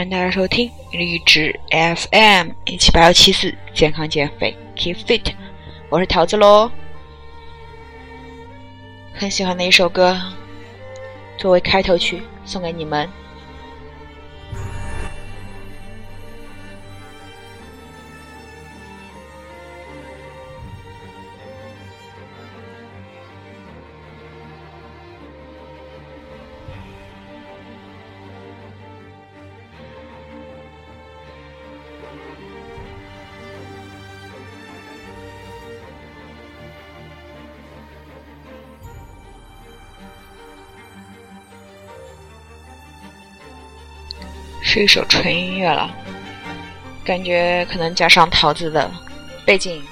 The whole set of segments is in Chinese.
欢迎大家收听励志 FM 一七八幺七四健康减肥 Keep Fit，我是桃子喽。很喜欢的一首歌，作为开头曲送给你们。是一首纯音乐了，感觉可能加上桃子的背景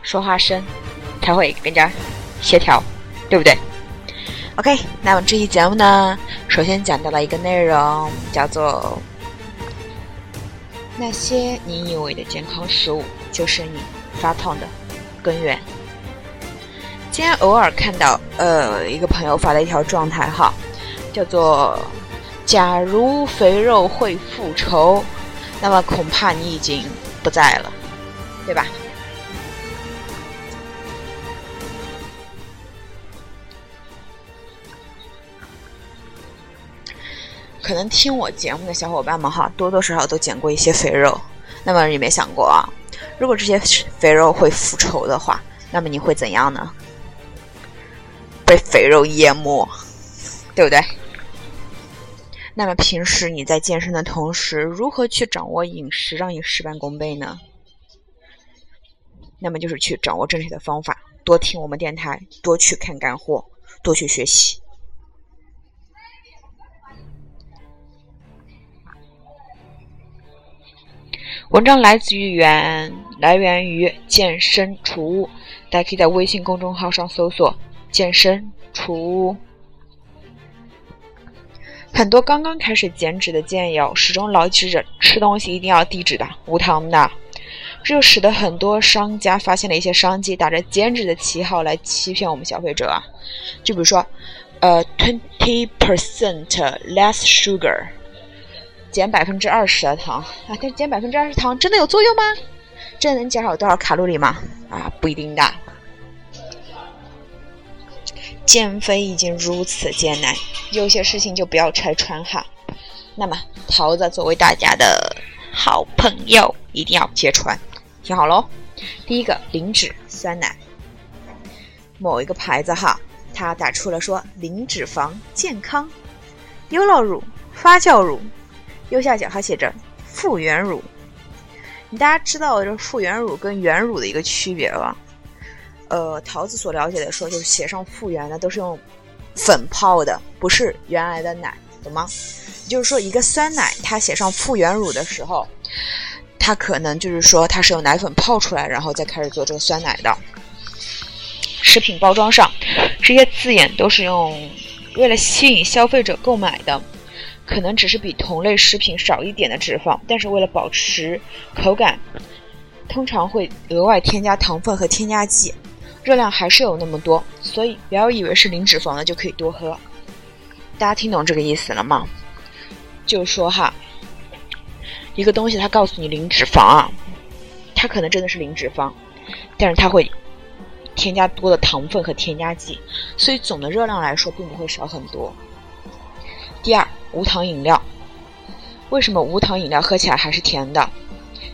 说话声才会更加协调，对不对？OK，那么这期节目呢，首先讲到了一个内容，叫做那些你以为的健康食物，就是你发胖的根源。今天偶尔看到呃一个朋友发了一条状态哈，叫做。假如肥肉会复仇，那么恐怕你已经不在了，对吧？可能听我节目的小伙伴们哈，多多少少都捡过一些肥肉。那么你没想过啊？如果这些肥肉会复仇的话，那么你会怎样呢？被肥肉淹没，对不对？那么平时你在健身的同时，如何去掌握饮食，让你事半功倍呢？那么就是去掌握正确的方法，多听我们电台，多去看干货，多去学习。文章来自于源来源于健身储物，大家可以在微信公众号上搜索“健身储物”。很多刚刚开始减脂的健友始终牢记着吃东西一定要低脂的、无糖的，这就使得很多商家发现了一些商机，打着减脂的旗号来欺骗我们消费者。就比如说，呃，twenty percent less sugar，减百分之二十的糖啊，但减百分之二十糖真的有作用吗？真的能减少多少卡路里吗？啊，不一定的。减肥已经如此艰难，有些事情就不要拆穿哈。那么，桃子作为大家的好朋友，一定要揭穿，听好喽。第一个，零脂酸奶，某一个牌子哈，它打出了说零脂肪、健康、优酪乳、发酵乳，右下角还写着复原乳。你大家知道这复原乳跟原乳的一个区别吧？呃，桃子所了解的说，就是写上复原的都是用粉泡的，不是原来的奶，懂吗？就是说，一个酸奶它写上复原乳的时候，它可能就是说它是用奶粉泡出来，然后再开始做这个酸奶的。食品包装上这些字眼都是用为了吸引消费者购买的，可能只是比同类食品少一点的脂肪，但是为了保持口感，通常会额外添加糖分和添加剂。热量还是有那么多，所以不要以为是零脂肪的就可以多喝。大家听懂这个意思了吗？就是说哈，一个东西它告诉你零脂肪啊，它可能真的是零脂肪，但是它会添加多的糖分和添加剂，所以总的热量来说并不会少很多。第二，无糖饮料，为什么无糖饮料喝起来还是甜的？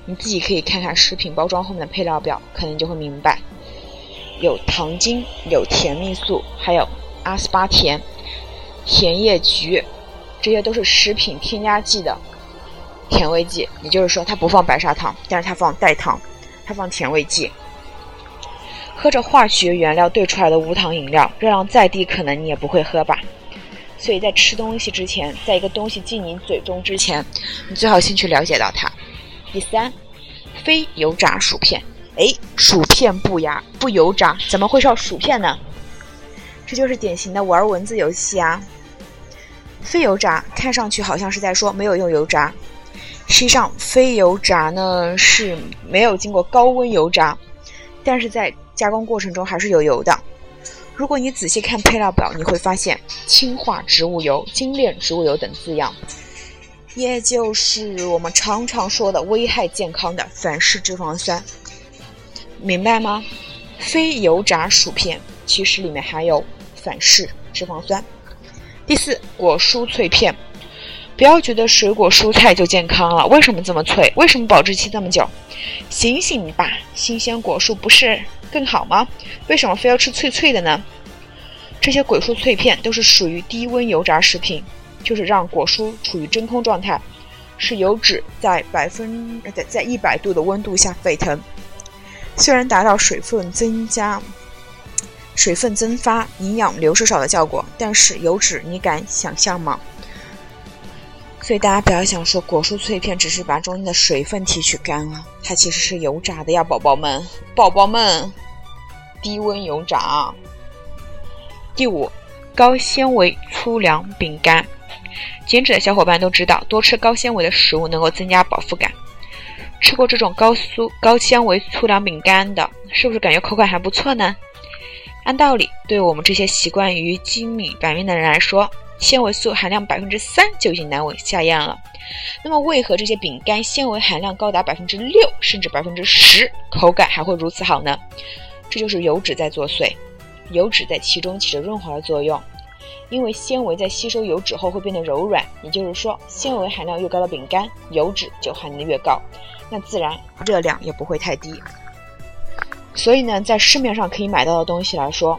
你自己可以看看食品包装后面的配料表，可能就会明白。有糖精，有甜蜜素，还有阿斯巴甜、甜叶菊，这些都是食品添加剂的甜味剂。也就是说，它不放白砂糖，但是它放代糖，它放甜味剂。喝着化学原料兑出来的无糖饮料，热量再低，可能你也不会喝吧。所以在吃东西之前，在一个东西进你嘴中之前，你最好先去了解到它。第三，非油炸薯片。哎，薯片不压不油炸，怎么会是薯片呢？这就是典型的玩文字游戏啊！非油炸看上去好像是在说没有用油炸，实际上非油炸呢是没有经过高温油炸，但是在加工过程中还是有油的。如果你仔细看配料表，你会发现氢化植物油、精炼植物油等字样。也就是我们常常说的危害健康的反式脂肪酸，明白吗？非油炸薯片其实里面含有反式脂肪酸。第四，果蔬脆片，不要觉得水果蔬菜就健康了，为什么这么脆？为什么保质期这么久？醒醒吧，新鲜果蔬不是更好吗？为什么非要吃脆脆的呢？这些果蔬脆片都是属于低温油炸食品，就是让果蔬处于真空状态，使油脂在百分在在一百度的温度下沸腾。虽然达到水分增加、水分蒸发、营养流失少的效果，但是油脂你敢想象吗？所以大家不要想说果蔬脆片只是把中间的水分提取干了，它其实是油炸的呀，宝宝们，宝宝们，低温油炸啊。第五，高纤维粗粮饼干。减脂的小伙伴都知道，多吃高纤维的食物能够增加饱腹感。吃过这种高酥高纤维粗粮饼干的，是不是感觉口感还不错呢？按道理，对我们这些习惯于精米白面的人来说，纤维素含量百分之三就已经难为下咽了。那么，为何这些饼干纤维含量高达百分之六甚至百分之十，口感还会如此好呢？这就是油脂在作祟。油脂在其中起着润滑的作用，因为纤维在吸收油脂后会变得柔软，也就是说，纤维含量越高的饼干，油脂就含的越高，那自然热量也不会太低。所以呢，在市面上可以买到的东西来说，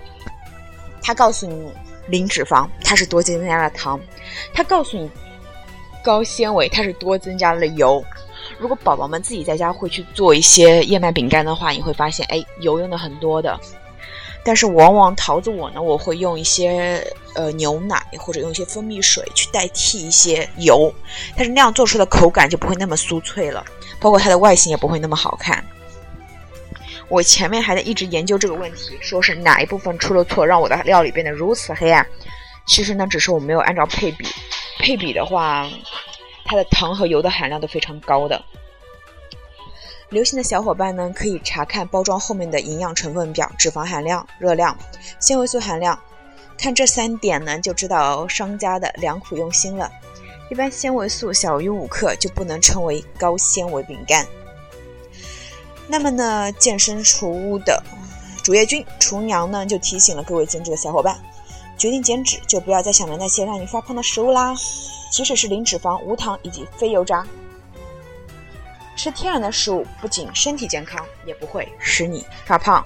它告诉你零脂肪，它是多增加了糖；它告诉你高纤维，它是多增加了油。如果宝宝们自己在家会去做一些燕麦饼干的话，你会发现，哎，油用的很多的。但是往往桃子我呢，我会用一些呃牛奶或者用一些蜂蜜水去代替一些油，但是那样做出的口感就不会那么酥脆了，包括它的外形也不会那么好看。我前面还在一直研究这个问题，说是哪一部分出了错，让我的料理变得如此黑暗。其实呢，只是我没有按照配比，配比的话，它的糖和油的含量都非常高的。流行的小伙伴呢，可以查看包装后面的营养成分表，脂肪含量、热量、纤维素含量，看这三点呢，就知道商家的良苦用心了。一般纤维素小于五克就不能称为高纤维饼干。那么呢，健身厨屋的主页君厨娘呢，就提醒了各位减脂的小伙伴，决定减脂就不要再想着那些让你发胖的食物啦，即使是零脂肪、无糖以及非油炸。吃天然的食物不仅身体健康，也不会使你发胖。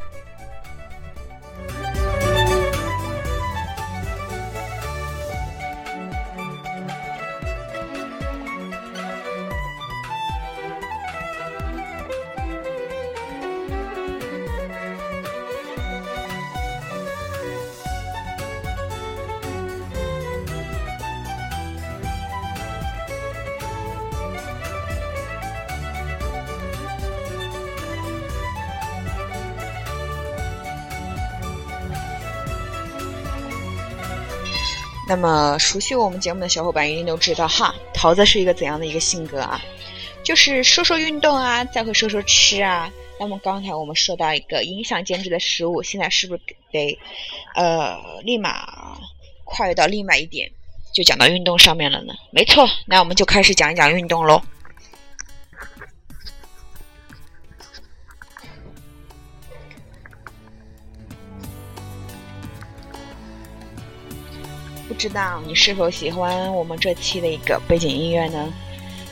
那么熟悉我们节目的小伙伴一定都知道哈，桃子是一个怎样的一个性格啊？就是说说运动啊，再会说说吃啊。那么刚才我们说到一个影响减脂的食物，现在是不是得呃立马跨越到另外一点，就讲到运动上面了呢？没错，那我们就开始讲一讲运动喽。知道你是否喜欢我们这期的一个背景音乐呢？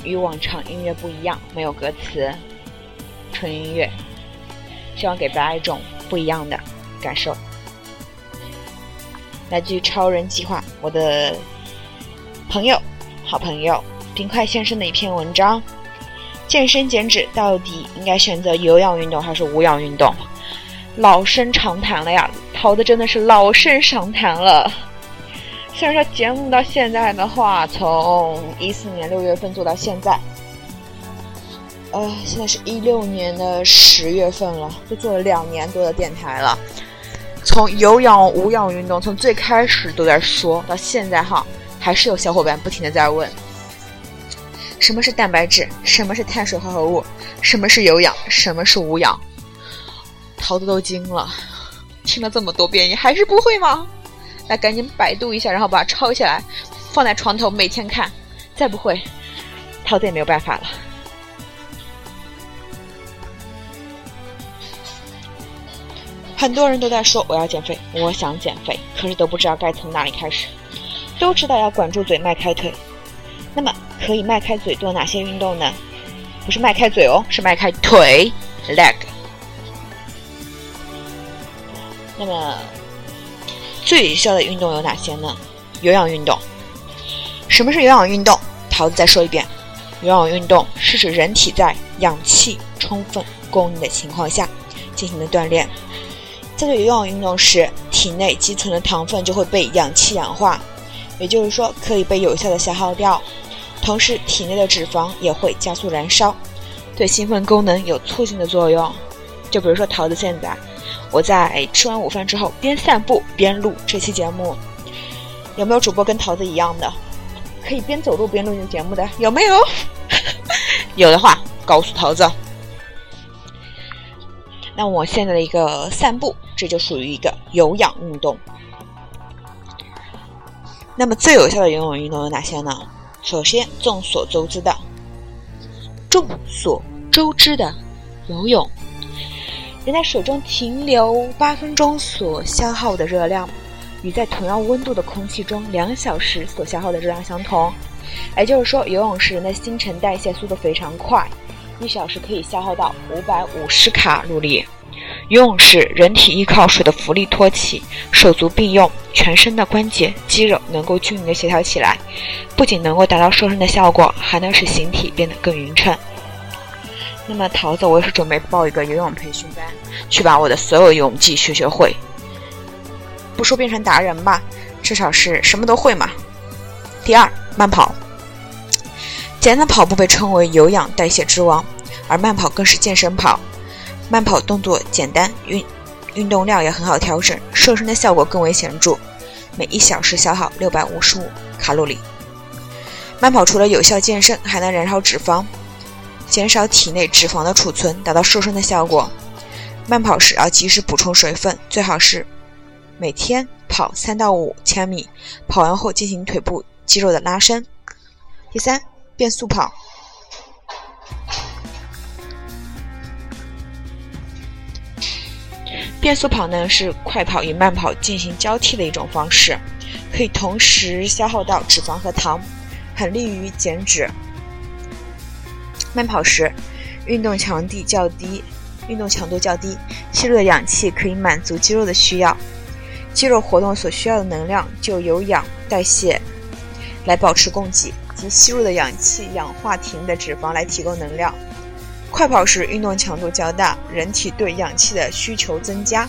与往常音乐不一样，没有歌词，纯音乐，希望给大家一种不一样的感受。来自于《超人计划》，我的朋友、好朋友冰块先生的一篇文章：健身减脂到底应该选择有氧运动还是无氧运动？老生常谈了呀，桃子真的是老生常谈了。虽然说节目到现在的话，从一四年六月份做到现在，呃，现在是一六年的十月份了，就做了两年多的电台了。从有氧无氧运动，从最开始都在说到现在哈，还是有小伙伴不停的在问：什么是蛋白质？什么是碳水化合物？什么是有氧？什么是无氧？桃子都惊了，听了这么多遍，你还是不会吗？那赶紧百度一下，然后把它抄下来，放在床头每天看。再不会，桃子也没有办法了。很多人都在说我要减肥，我想减肥，可是都不知道该从哪里开始。都知道要管住嘴，迈开腿。那么可以迈开嘴做哪些运动呢？不是迈开嘴哦，是迈开腿 （leg）。那么最有效的运动有哪些呢？有氧运动。什么是有氧运动？桃子再说一遍，有氧运动是指人体在氧气充分供应的情况下进行的锻炼。在做有氧运动时，体内积存的糖分就会被氧气氧化，也就是说可以被有效的消耗掉。同时，体内的脂肪也会加速燃烧，对兴奋功能有促进的作用。就比如说桃子现在，我在吃完午饭之后边散步边录这期节目，有没有主播跟桃子一样的，可以边走路边录这节目的？有没有？有的话告诉桃子。那我现在的一个散步。这就属于一个有氧运动。那么最有效的游泳运动有哪些呢？首先，众所周知的，众所周知的游泳，人在水中停留八分钟所消耗的热量，与在同样温度的空气中两小时所消耗的热量相同。也就是说，游泳时人的新陈代谢速度非常快，一小时可以消耗到五百五十卡路里。游泳时，人体依靠水的浮力托起，手足并用，全身的关节、肌肉能够均匀的协调起来，不仅能够达到瘦身的效果，还能使形体变得更匀称。那么，桃子，我也是准备报一个游泳培训班，去把我的所有泳技学学会。不说变成达人吧，至少是什么都会嘛。第二，慢跑。简单的跑步被称为有氧代谢之王，而慢跑更是健身跑。慢跑动作简单，运运动量也很好调整，瘦身的效果更为显著。每一小时消耗六百五十五卡路里。慢跑除了有效健身，还能燃烧脂肪，减少体内脂肪的储存，达到瘦身的效果。慢跑时要及时补充水分，最好是每天跑三到五千米，跑完后进行腿部肌肉的拉伸。第三，变速跑。变速跑呢是快跑与慢跑进行交替的一种方式，可以同时消耗到脂肪和糖，很利于减脂。慢跑时，运动强度较低，运动强度较低，吸入的氧气可以满足肌肉的需要，肌肉活动所需要的能量就由氧代谢来保持供给，及吸入的氧气氧化体内的脂肪来提供能量。快跑时运动强度较大，人体对氧气的需求增加，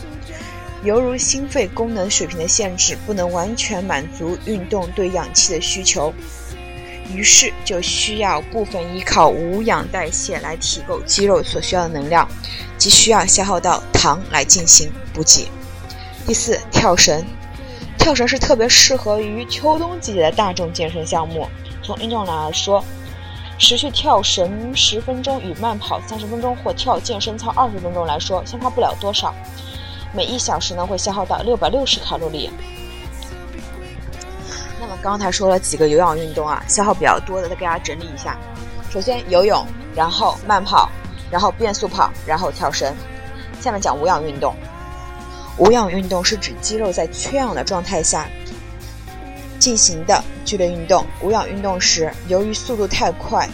犹如心肺功能水平的限制不能完全满足运动对氧气的需求，于是就需要部分依靠无氧代谢来提供肌肉所需要的能量，即需要消耗到糖来进行补给。第四，跳绳，跳绳是特别适合于秋冬季节的大众健身项目。从运动来说。持续跳绳十分钟与慢跑三十分钟或跳健身操二十分钟来说，相差不了多少。每一小时呢会消耗到六百六十卡路里。刚才说了几个有氧运动啊，消耗比较多的，再给大家整理一下。首先游泳，然后慢跑，然后变速跑，然后跳绳。下面讲无氧运动。无氧运动是指肌肉在缺氧的状态下。进行的剧烈运动，无氧运动时，由于速度太快、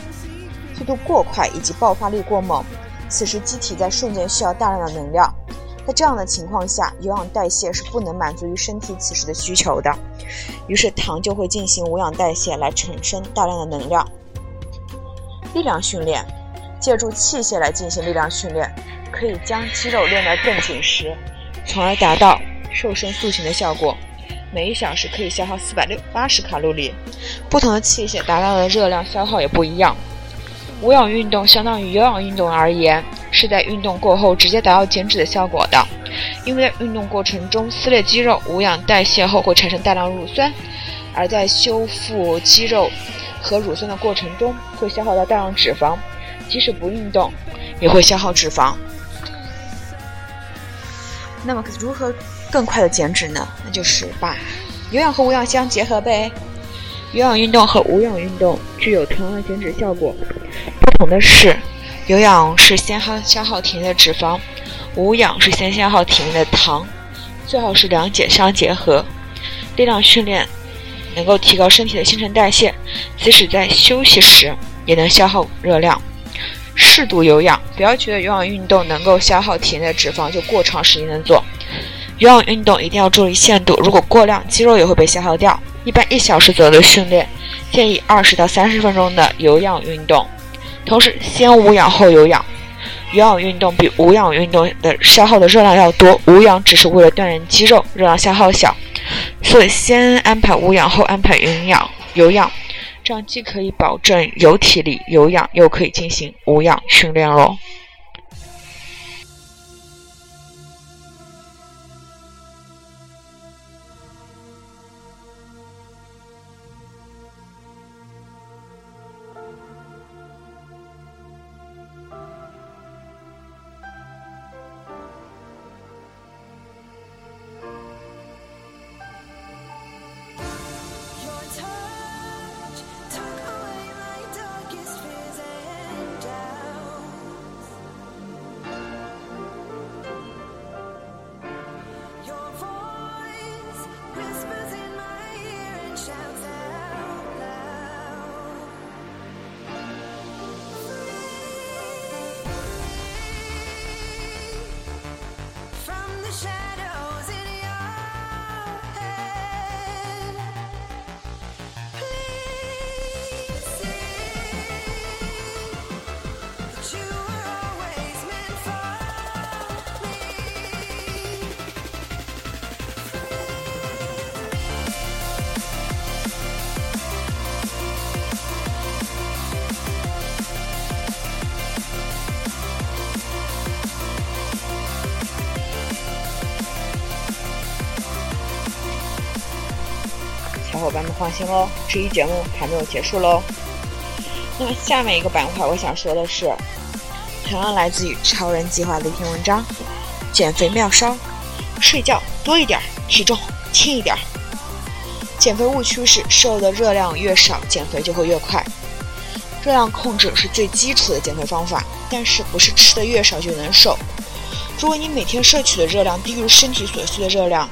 速度过快以及爆发力过猛，此时机体在瞬间需要大量的能量。在这样的情况下，有氧代谢是不能满足于身体此时的需求的，于是糖就会进行无氧代谢来产生大量的能量。力量训练，借助器械来进行力量训练，可以将肌肉练得更紧实，从而达到瘦身塑形的效果。每一小时可以消耗四百六八十卡路里，不同的器械达到的热量消耗也不一样。无氧运动相当于有氧运动而言，是在运动过后直接达到减脂的效果的，因为在运动过程中撕裂肌肉，无氧代谢后会产生大量乳酸，而在修复肌肉和乳酸的过程中会消耗到大量脂肪，即使不运动也会消耗脂肪。那么如何？更快的减脂呢？那就是把有氧和无氧相结合呗。有氧运动和无氧运动具有同样的减脂效果，不同的是，有氧是先耗消耗体内的脂肪，无氧是先消耗体内的糖，最好是两者相结合。力量训练能够提高身体的新陈代谢，即使在休息时也能消耗热量。适度有氧，不要觉得有氧运动能够消耗体内的脂肪就过长时间的做。有氧运动一定要注意限度，如果过量，肌肉也会被消耗掉。一般一小时左右的训练，建议二十到三十分钟的有氧运动，同时先无氧后有氧。有氧运动比无氧运动的消耗的热量要多，无氧只是为了锻炼肌肉，热量消耗小，所以先安排无氧后安排有氧。有氧，这样既可以保证有体力有氧，又可以进行无氧训练喽。小伙伴们放心喽，这一节目还没有结束喽。那么下面一个板块，我想说的是，同样来自于超人计划的一篇文章：减肥妙招，睡觉多一点，体重轻一点。减肥误区是瘦的热量越少，减肥就会越快。热量控制是最基础的减肥方法，但是不是吃的越少就能瘦。如果你每天摄取的热量低于身体所需的热量，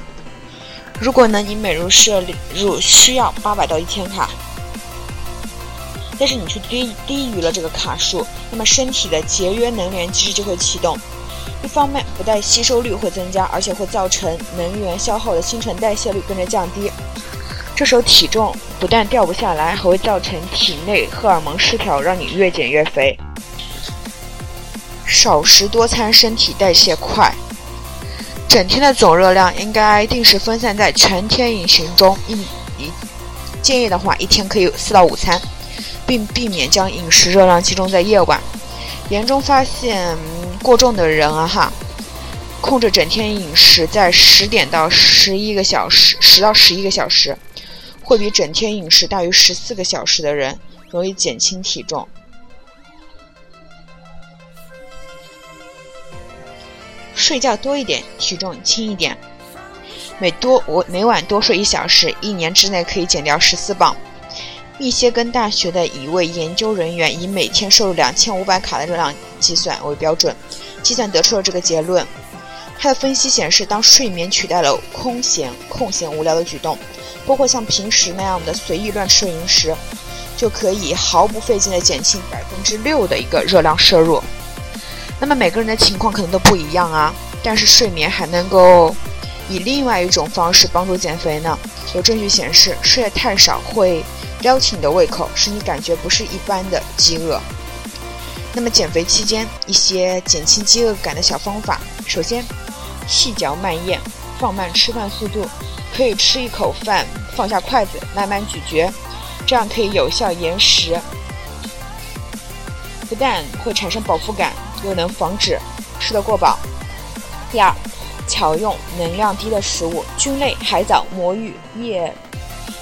如果呢，你每日摄入需要八百到一千卡，但是你却低低于了这个卡数，那么身体的节约能源机制就会启动。一方面，不但吸收率会增加，而且会造成能源消耗的新陈代谢率跟着降低。这时候体重不但掉不下来，还会造成体内荷尔蒙失调，让你越减越肥。少食多餐，身体代谢快。整天的总热量应该定时分散在全天饮食中，一一建议的话，一天可以有四到五餐，并避免将饮食热量集中在夜晚。严重发现过重的人啊哈，控制整天饮食在十点到十一个小时，十到十一个小时，会比整天饮食大于十四个小时的人容易减轻体重。睡觉多一点，体重轻一点。每多我每晚多睡一小时，一年之内可以减掉十四磅。密歇根大学的一位研究人员以每天摄入两千五百卡的热量计算为标准，计算得出了这个结论。他的分析显示，当睡眠取代了空闲、空闲无聊的举动，包括像平时那样的随意乱吃零食，就可以毫不费劲地减轻百分之六的一个热量摄入。那么每个人的情况可能都不一样啊，但是睡眠还能够以另外一种方式帮助减肥呢。有证据显示，睡得太少会撩起你的胃口，使你感觉不是一般的饥饿。那么减肥期间一些减轻饥饿感的小方法，首先细嚼慢咽，放慢吃饭速度，可以吃一口饭放下筷子慢慢咀嚼，这样可以有效延时，不但会产生饱腹感。又能防止吃得过饱。第二，巧用能量低的食物，菌类、海藻、魔芋、叶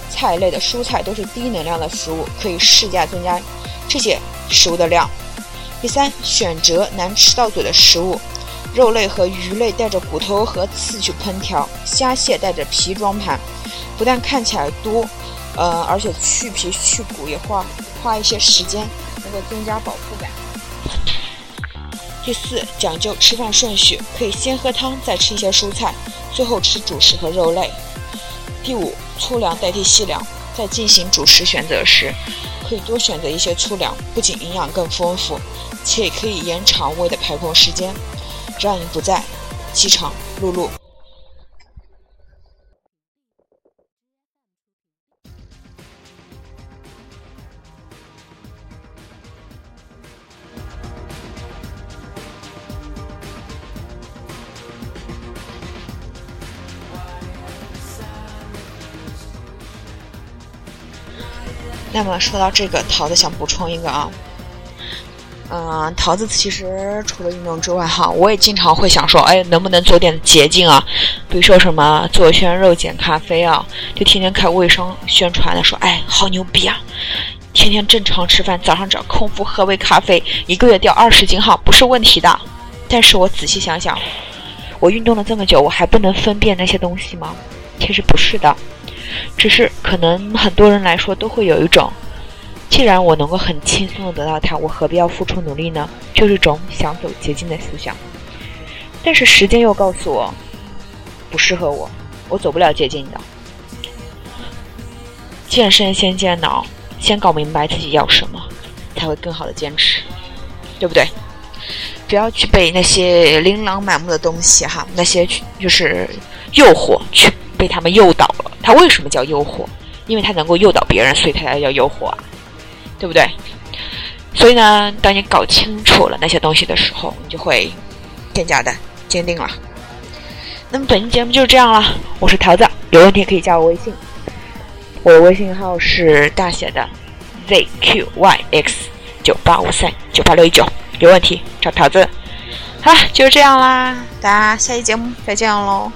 菜类的蔬菜都是低能量的食物，可以适价增加这些食物的量。第三，选择难吃到嘴的食物，肉类和鱼类带着骨头和刺去烹调，虾蟹带着皮装盘，不但看起来多，呃，而且去皮去骨也花花一些时间，能够增加饱腹感。第四，讲究吃饭顺序，可以先喝汤，再吃一些蔬菜，最后吃主食和肉类。第五，粗粮代替细粮，在进行主食选择时，可以多选择一些粗粮，不仅营养更丰富，且可以延长胃的排空时间。让你不再饥肠辘辘。那么说到这个，桃子想补充一个啊，嗯，桃子其实除了运动之外哈，我也经常会想说，哎，能不能做点捷径啊？比如说什么左旋肉减咖啡啊，就天天看微商宣传的说，哎，好牛逼啊！天天正常吃饭，早上只要空腹喝杯咖啡，一个月掉二十斤哈，不是问题的。但是我仔细想想，我运动了这么久，我还不能分辨那些东西吗？其实不是的。只是可能很多人来说都会有一种，既然我能够很轻松的得到它，我何必要付出努力呢？就是一种想走捷径的思想。但是时间又告诉我，不适合我，我走不了捷径的。健身先健脑，先搞明白自己要什么，才会更好的坚持，对不对？不要去被那些琳琅满目的东西哈，那些就是诱惑去。被他们诱导了，它为什么叫诱惑？因为它能够诱导别人，所以它才叫诱惑啊，对不对？所以呢，当你搞清楚了那些东西的时候，你就会更加的坚定了。那么本期节目就是这样了，我是桃子，有问题可以加我微信，我的微信号是大写的 zqyx 九八五三九八六一九，有问题找桃子。好，就是这样啦，大家下期节目再见喽。